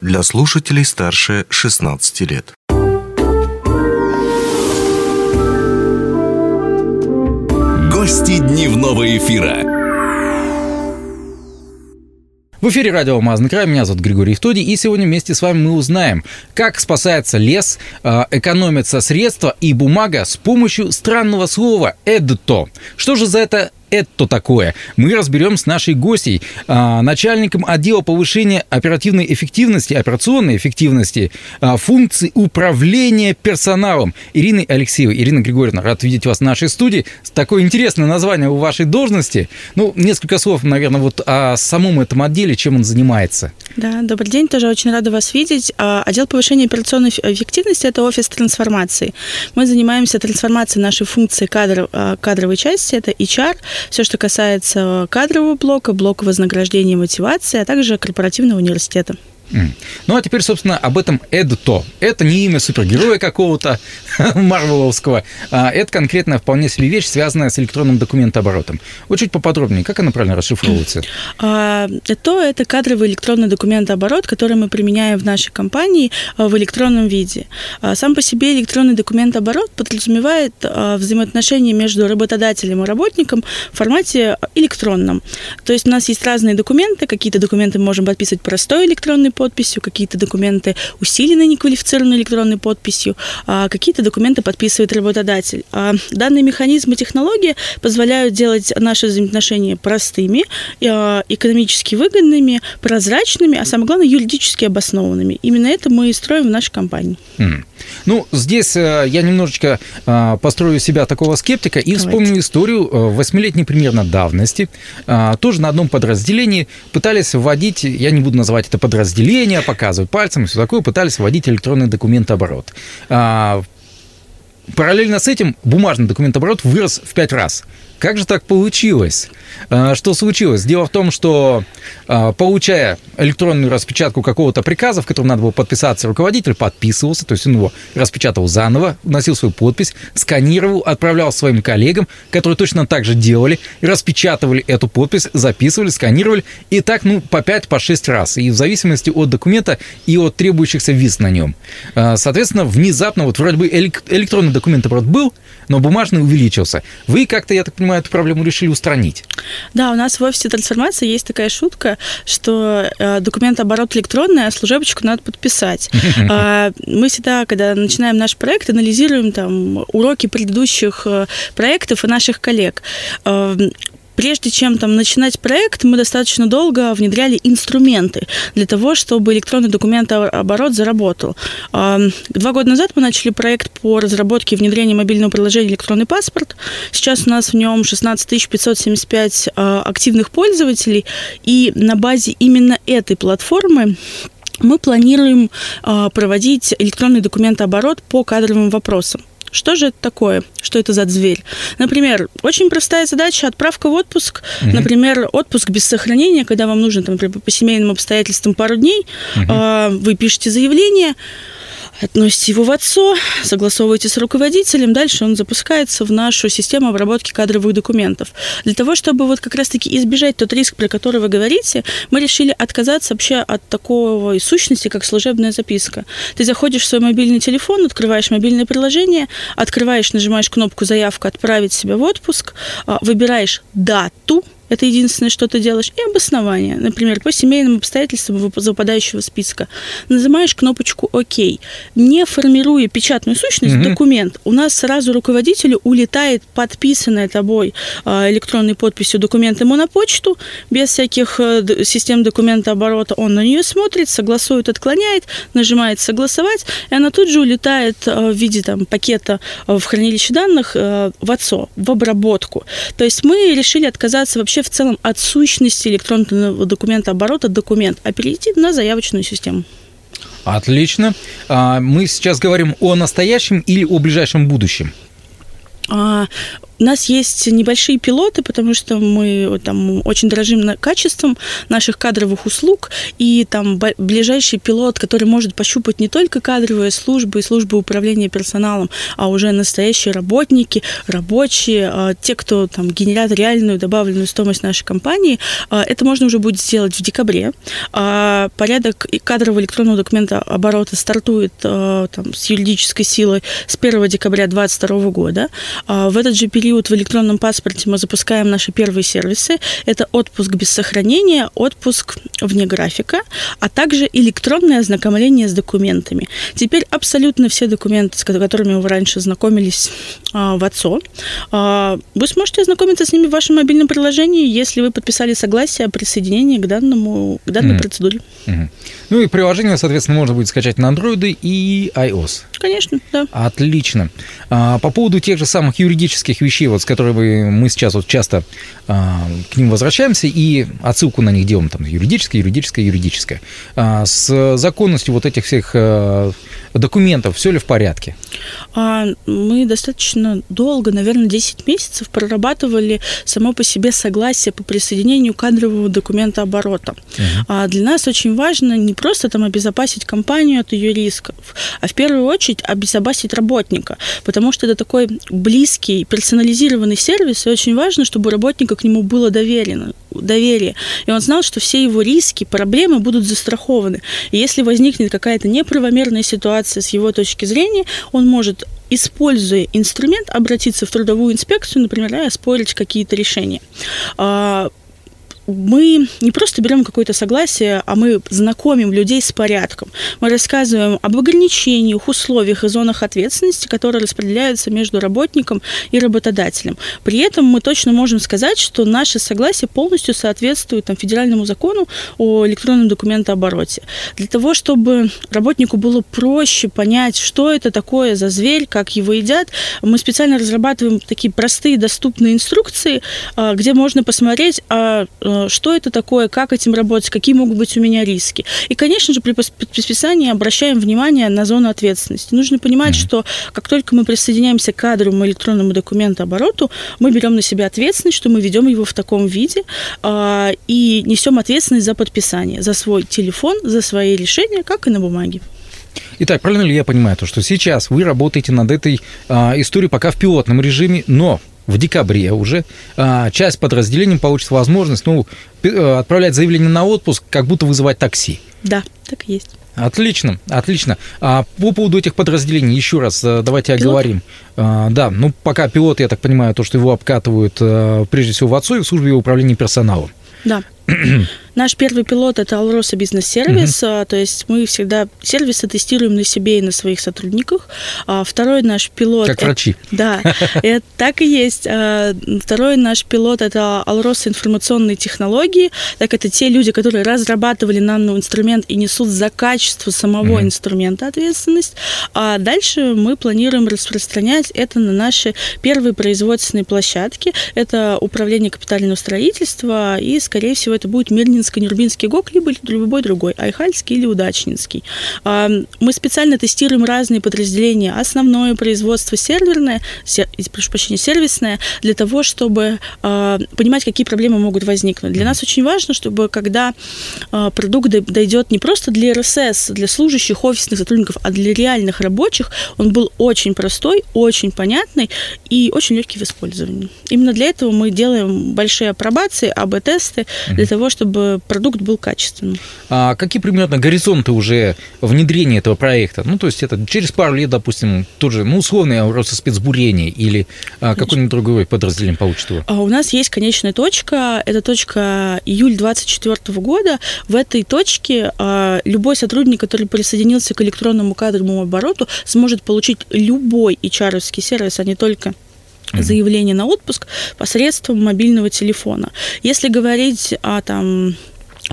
для слушателей старше 16 лет. Гости дневного эфира. В эфире радио «Алмазный край», меня зовут Григорий Евтодий, и сегодня вместе с вами мы узнаем, как спасается лес, э, экономятся средства и бумага с помощью странного слова «эдто». Что же за это это такое? Мы разберем с нашей гостей, а, начальником отдела повышения оперативной эффективности, операционной эффективности, а, функций управления персоналом Ириной Алексеевой. Ирина Григорьевна, рад видеть вас в нашей студии. Такое интересное название у вашей должности. Ну, несколько слов, наверное, вот о самом этом отделе, чем он занимается. Да, добрый день, тоже очень рада вас видеть. А, отдел повышения операционной эффективности – это офис трансформации. Мы занимаемся трансформацией нашей функции кадр, кадровой части, это HR, все, что касается кадрового блока, блока вознаграждения и мотивации, а также корпоративного университета. Ну а теперь, собственно, об этом Эдто. Это не имя супергероя какого-то марвеловского, а это конкретно вполне себе вещь, связанная с электронным документооборотом. Вот чуть поподробнее, как она правильно расшифровывается? А, Эдто – это кадровый электронный документооборот, который мы применяем в нашей компании а, в электронном виде. А, сам по себе электронный документооборот подразумевает взаимоотношения между работодателем и работником в формате электронном. То есть у нас есть разные документы, какие-то документы мы можем подписывать простой электронной подписью, какие-то документы усиленной неквалифицированной электронной подписью, а какие-то документы подписывает работодатель. А данные механизмы технологии позволяют делать наши взаимоотношения простыми, а, экономически выгодными, прозрачными, а самое главное, юридически обоснованными. Именно это мы и строим в нашей компании. Mm. Ну, здесь э, я немножечко э, построю себя такого скептика и Давайте. вспомню историю э, восьмилетней примерно давности. Тоже на одном подразделении пытались вводить, я не буду называть это подразделение, показывать пальцем и все такое, пытались вводить электронный документооборот. Параллельно с этим бумажный документооборот вырос в пять раз. Как же так получилось? А, что случилось? Дело в том, что а, получая электронную распечатку какого-то приказа, в котором надо было подписаться, руководитель подписывался, то есть он его распечатал заново, вносил свою подпись, сканировал, отправлял своим коллегам, которые точно так же делали, распечатывали эту подпись, записывали, сканировали, и так, ну, по 5, по 6 раз, и в зависимости от документа и от требующихся виз на нем. А, соответственно, внезапно, вот вроде бы электронный документ, был, но бумажный увеличился. Вы как-то, я так понимаю, эту проблему решили устранить. Да, у нас в офисе трансформации есть такая шутка, что э, документооборот электронный, а служебочку надо подписать. Э, мы всегда, когда начинаем наш проект, анализируем там уроки предыдущих э, проектов и наших коллег. Прежде чем там начинать проект, мы достаточно долго внедряли инструменты для того, чтобы электронный документооборот заработал. Два года назад мы начали проект по разработке и внедрению мобильного приложения «Электронный паспорт». Сейчас у нас в нем 16 575 а, активных пользователей, и на базе именно этой платформы мы планируем а, проводить электронный документооборот по кадровым вопросам. Что же это такое? Что это за зверь? Например, очень простая задача – отправка в отпуск. Угу. Например, отпуск без сохранения, когда вам нужно, там, например, по семейным обстоятельствам пару дней, угу. вы пишете заявление, относите его в ОЦО, согласовываете с руководителем, дальше он запускается в нашу систему обработки кадровых документов. Для того, чтобы вот как раз-таки избежать тот риск, про который вы говорите, мы решили отказаться вообще от такого сущности, как служебная записка. Ты заходишь в свой мобильный телефон, открываешь мобильное приложение, открываешь, нажимаешь кнопку «Заявка отправить себя в отпуск», а, выбираешь дату, это единственное, что ты делаешь. И обоснование. Например, по семейным обстоятельствам выпадающего списка. Нажимаешь кнопочку «Ок». Не формируя печатную сущность, угу. документ, у нас сразу руководителю улетает подписанная тобой а, электронной подписью документ ему на почту, без всяких э, систем документа оборота. Он на нее смотрит, согласует, отклоняет, нажимает «Согласовать», и она тут же улетает э, в виде там, пакета э, в хранилище данных в ОЦО, в обработку. То есть мы решили отказаться вообще вообще в целом от сущности электронного документа оборота документ, а перейти на заявочную систему. Отлично. А, мы сейчас говорим о настоящем или о ближайшем будущем? У нас есть небольшие пилоты, потому что мы там очень дорожим качеством наших кадровых услуг, и там ближайший пилот, который может пощупать не только кадровые службы и службы управления персоналом, а уже настоящие работники, рабочие, а, те, кто там генерят реальную добавленную стоимость нашей компании, а, это можно уже будет сделать в декабре. А, порядок кадрового электронного документа оборота стартует там, с юридической силой с 1 декабря 2022 года. В этот же период период в электронном паспорте мы запускаем наши первые сервисы. Это отпуск без сохранения, отпуск вне графика, а также электронное ознакомление с документами. Теперь абсолютно все документы, с которыми вы раньше знакомились а, в ОЦО, а, вы сможете ознакомиться с ними в вашем мобильном приложении, если вы подписали согласие о присоединении к, данному, к данной mm-hmm. процедуре. Mm-hmm. Ну и приложение, соответственно, можно будет скачать на Android и iOS. Конечно, да. Отлично. А, по поводу тех же самых юридических вещей, вот с которыми мы сейчас вот часто а, к ним возвращаемся и отсылку на них делаем, там, юридическое, юридическое, юридическое. А, с законностью вот этих всех а, документов все ли в порядке? А, мы достаточно долго, наверное, 10 месяцев прорабатывали само по себе согласие по присоединению кадрового документа оборота. Угу. А для нас очень важно не просто там обезопасить компанию от ее рисков, а в первую очередь обезопасить работника, потому что это такой близкий, персонализированный сервис, и очень важно, чтобы у работника к нему было доверено, доверие, и он знал, что все его риски, проблемы будут застрахованы. И если возникнет какая-то неправомерная ситуация с его точки зрения, он может используя инструмент, обратиться в трудовую инспекцию, например, и оспорить какие-то решения. Мы не просто берем какое-то согласие, а мы знакомим людей с порядком. Мы рассказываем об ограничениях, условиях и зонах ответственности, которые распределяются между работником и работодателем. При этом мы точно можем сказать, что наше согласие полностью соответствует там, федеральному закону о электронном документообороте. Для того, чтобы работнику было проще понять, что это такое за зверь, как его едят, мы специально разрабатываем такие простые доступные инструкции, а, где можно посмотреть, а, а что это такое, как этим работать, какие могут быть у меня риски. И, конечно же, при подписании обращаем внимание на зону ответственности. Нужно понимать, mm-hmm. что как только мы присоединяемся к кадровому электронному документообороту, мы берем на себя ответственность, что мы ведем его в таком виде э, и несем ответственность за подписание, за свой телефон, за свои решения, как и на бумаге. Итак, правильно ли я понимаю, то, что сейчас вы работаете над этой а, историей пока в пилотном режиме, но в декабре уже а, часть подразделений получит возможность ну, э, отправлять заявление на отпуск, как будто вызывать такси. Да, так и есть. Отлично, отлично. А по поводу этих подразделений еще раз э, давайте Пилот? оговорим. А, да, ну пока пилот, я так понимаю, то, что его обкатывают а, прежде всего в отцу в службе управления персоналом. Да. Наш первый пилот это Алроса бизнес сервис, mm-hmm. то есть мы всегда сервисы тестируем на себе и на своих сотрудниках. А второй наш пилот. Как врачи. да, это так и есть. А, второй наш пилот это Алроса информационные технологии. Так это те люди, которые разрабатывали наноинструмент и несут за качество самого mm-hmm. инструмента ответственность. А дальше мы планируем распространять это на наши первые производственные площадки. Это управление капитального строительства и, скорее всего, это будет Мирнин Нурбинский ГОК, либо любой другой, Айхальский или Удачнинский. А, мы специально тестируем разные подразделения. Основное производство серверное, сер, прошу прощения, сервисное, для того, чтобы а, понимать, какие проблемы могут возникнуть. Для нас очень важно, чтобы когда а, продукт дойдет не просто для РСС, для служащих, офисных сотрудников, а для реальных рабочих, он был очень простой, очень понятный и очень легкий в использовании. Именно для этого мы делаем большие апробации, АБ-тесты, для того, чтобы продукт был качественным. А какие примерно горизонты уже внедрения этого проекта? Ну, то есть это через пару лет, допустим, тоже, ну, условное просто спецбурение или а, какой-нибудь другой подразделение получит его? А у нас есть конечная точка, это точка июль 2024 года. В этой точке а, любой сотрудник, который присоединился к электронному кадровому обороту, сможет получить любой hr сервис, а не только заявление на отпуск посредством мобильного телефона. Если говорить о там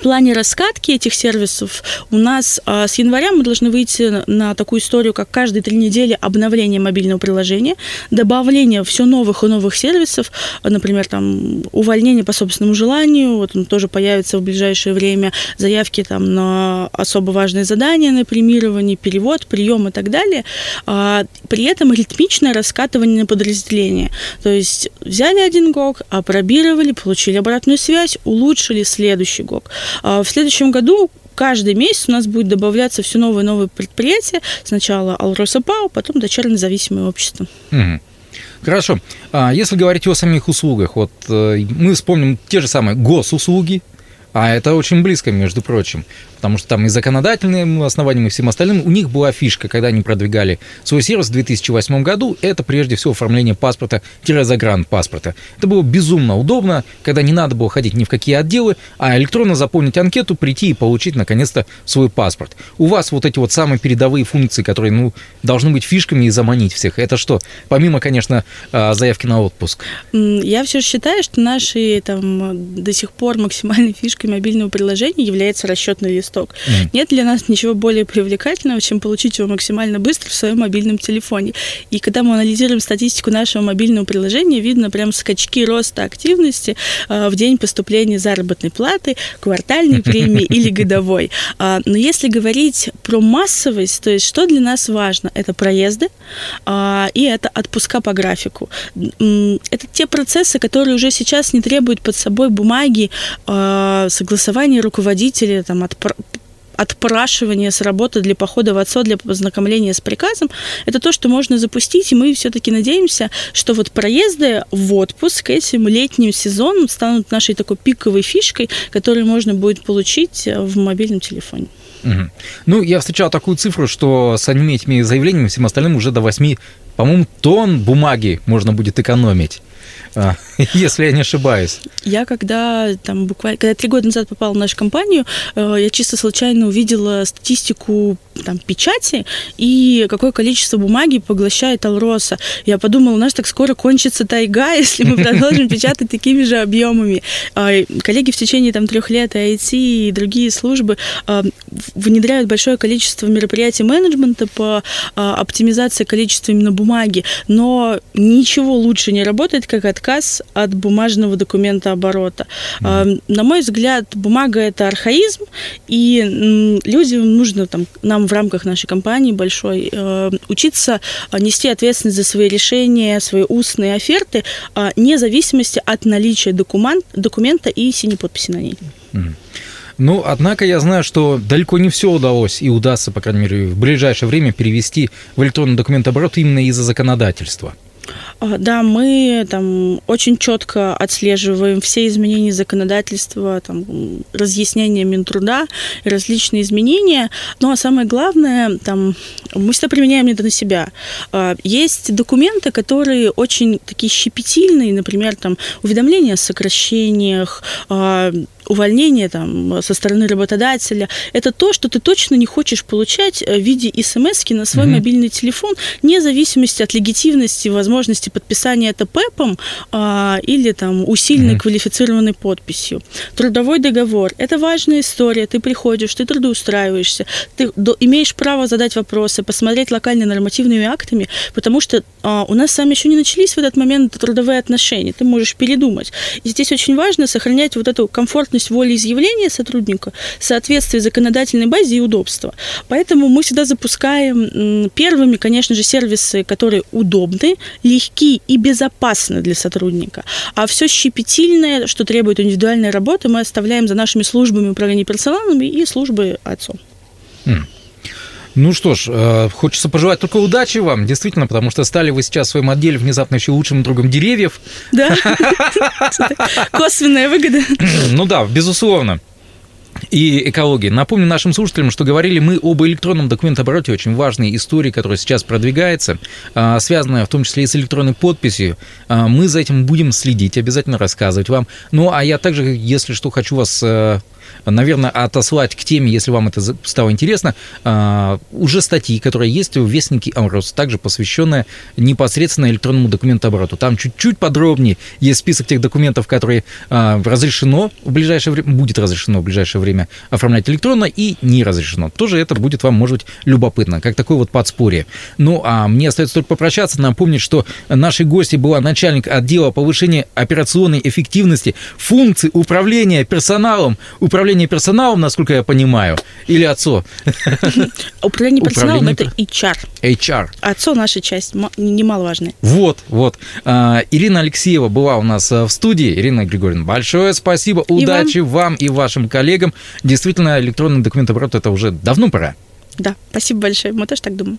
плане раскатки этих сервисов у нас а, с января мы должны выйти на такую историю, как каждые три недели обновление мобильного приложения, добавление все новых и новых сервисов, например, там увольнение по собственному желанию, вот он тоже появится в ближайшее время, заявки там на особо важные задания на премирование, перевод, прием и так далее. А, при этом ритмичное раскатывание на подразделение. То есть взяли один ГОК, опробировали, получили обратную связь, улучшили следующий ГОК. А в следующем году каждый месяц у нас будет добавляться все новые и новые предприятия. Сначала Алроса ПАО, потом дочернее независимое общество. Хорошо. А если говорить о самих услугах, вот э, мы вспомним те же самые госуслуги, а это очень близко, между прочим потому что там и законодательным основанием, и всем остальным у них была фишка, когда они продвигали свой сервис в 2008 году, это прежде всего оформление паспорта-загранпаспорта. Это было безумно удобно, когда не надо было ходить ни в какие отделы, а электронно заполнить анкету, прийти и получить наконец-то свой паспорт. У вас вот эти вот самые передовые функции, которые ну, должны быть фишками и заманить всех, это что? Помимо, конечно, а, заявки на отпуск. Я все же считаю, что наши там до сих пор максимальной фишкой мобильного приложения является расчетный лист листок. Mm. Нет для нас ничего более привлекательного, чем получить его максимально быстро в своем мобильном телефоне. И когда мы анализируем статистику нашего мобильного приложения, видно прям скачки роста активности э, в день поступления заработной платы, квартальной премии или годовой. А, но если говорить про массовость, то есть что для нас важно? Это проезды а, и это отпуска по графику. Это те процессы, которые уже сейчас не требуют под собой бумаги, согласования руководителя, там, от отпрашивание с работы для похода в отцо, для познакомления с приказом, это то, что можно запустить, и мы все-таки надеемся, что вот проезды в отпуск этим летним сезоном станут нашей такой пиковой фишкой, которую можно будет получить в мобильном телефоне. Угу. Ну, я встречал такую цифру, что с этими заявлениями, всем остальным уже до 8, по-моему, тонн бумаги можно будет экономить. А, если я не ошибаюсь. Я когда там буквально, когда три года назад попала в нашу компанию, э, я чисто случайно увидела статистику там печати и какое количество бумаги поглощает Алроса. Я подумала, у нас так скоро кончится тайга, если мы продолжим печатать такими же объемами. А, коллеги в течение там трех лет, IT, и другие службы а, внедряют большое количество мероприятий менеджмента по оптимизации количества именно бумаги, но ничего лучше не работает, как отказ от бумажного документа оборота. Mm. На мой взгляд, бумага это архаизм, и людям нужно там нам в рамках нашей компании большой учиться нести ответственность за свои решения, свои устные оферты, э, вне зависимости от наличия документ, документа и синей подписи на ней. Ну, однако я знаю, что далеко не все удалось и удастся, по крайней мере, в ближайшее время перевести в электронный документооборот именно из-за законодательства. А, да, мы там очень четко отслеживаем все изменения законодательства, там, разъяснения Минтруда различные изменения. Ну а самое главное, там, мы всегда применяем это на себя. А, есть документы, которые очень такие щепетильные, например, там, уведомления о сокращениях, а, увольнение там, со стороны работодателя, это то, что ты точно не хочешь получать в виде смс на свой mm-hmm. мобильный телефон, вне зависимости от легитимности, возможности подписания это ПЭПом а, или там усиленной mm-hmm. квалифицированной подписью. Трудовой договор – это важная история. Ты приходишь, ты трудоустраиваешься, ты до, имеешь право задать вопросы, посмотреть локальные нормативными актами, потому что а, у нас сами еще не начались в этот момент трудовые отношения. Ты можешь передумать. И здесь очень важно сохранять вот эту комфортную комфортность волеизъявления сотрудника, соответствие законодательной базе и удобства. Поэтому мы всегда запускаем первыми, конечно же, сервисы, которые удобны, легки и безопасны для сотрудника. А все щепетильное, что требует индивидуальной работы, мы оставляем за нашими службами управления персоналом и службы отцом. Хм. Ну что ж, э, хочется пожелать только удачи вам, действительно, потому что стали вы сейчас в своем отделе внезапно еще лучшим другом деревьев. Да, косвенная выгода. Ну да, безусловно и экологии. Напомню нашим слушателям, что говорили мы об электронном документообороте, очень важной истории, которая сейчас продвигается, а, связанная в том числе и с электронной подписью. А, мы за этим будем следить, обязательно рассказывать вам. Ну, а я также, если что, хочу вас э, наверное, отослать к теме, если вам это стало интересно, а, уже статьи, которые есть в Вестнике Амрос, также посвященные непосредственно электронному документообороту. Там чуть-чуть подробнее есть список тех документов, которые а, разрешено в ближайшее время, будет разрешено в ближайшее время оформлять электронно и не разрешено. Тоже это будет вам, может быть, любопытно, как такое вот подспорье. Ну, а мне остается только попрощаться, напомнить, что нашей гости была начальник отдела повышения операционной эффективности функций управления персоналом, управление персоналом, насколько я понимаю, или АЦО? Управление персоналом – это HR. HR. АЦО – наша часть, немаловажная. Вот, вот. А, Ирина Алексеева была у нас э, в студии. Ирина Григорьевна, большое спасибо, удачи вам. вам и вашим коллегам. Действительно, электронный документооборот – это уже давно пора. Да, спасибо большое, мы тоже так думаем.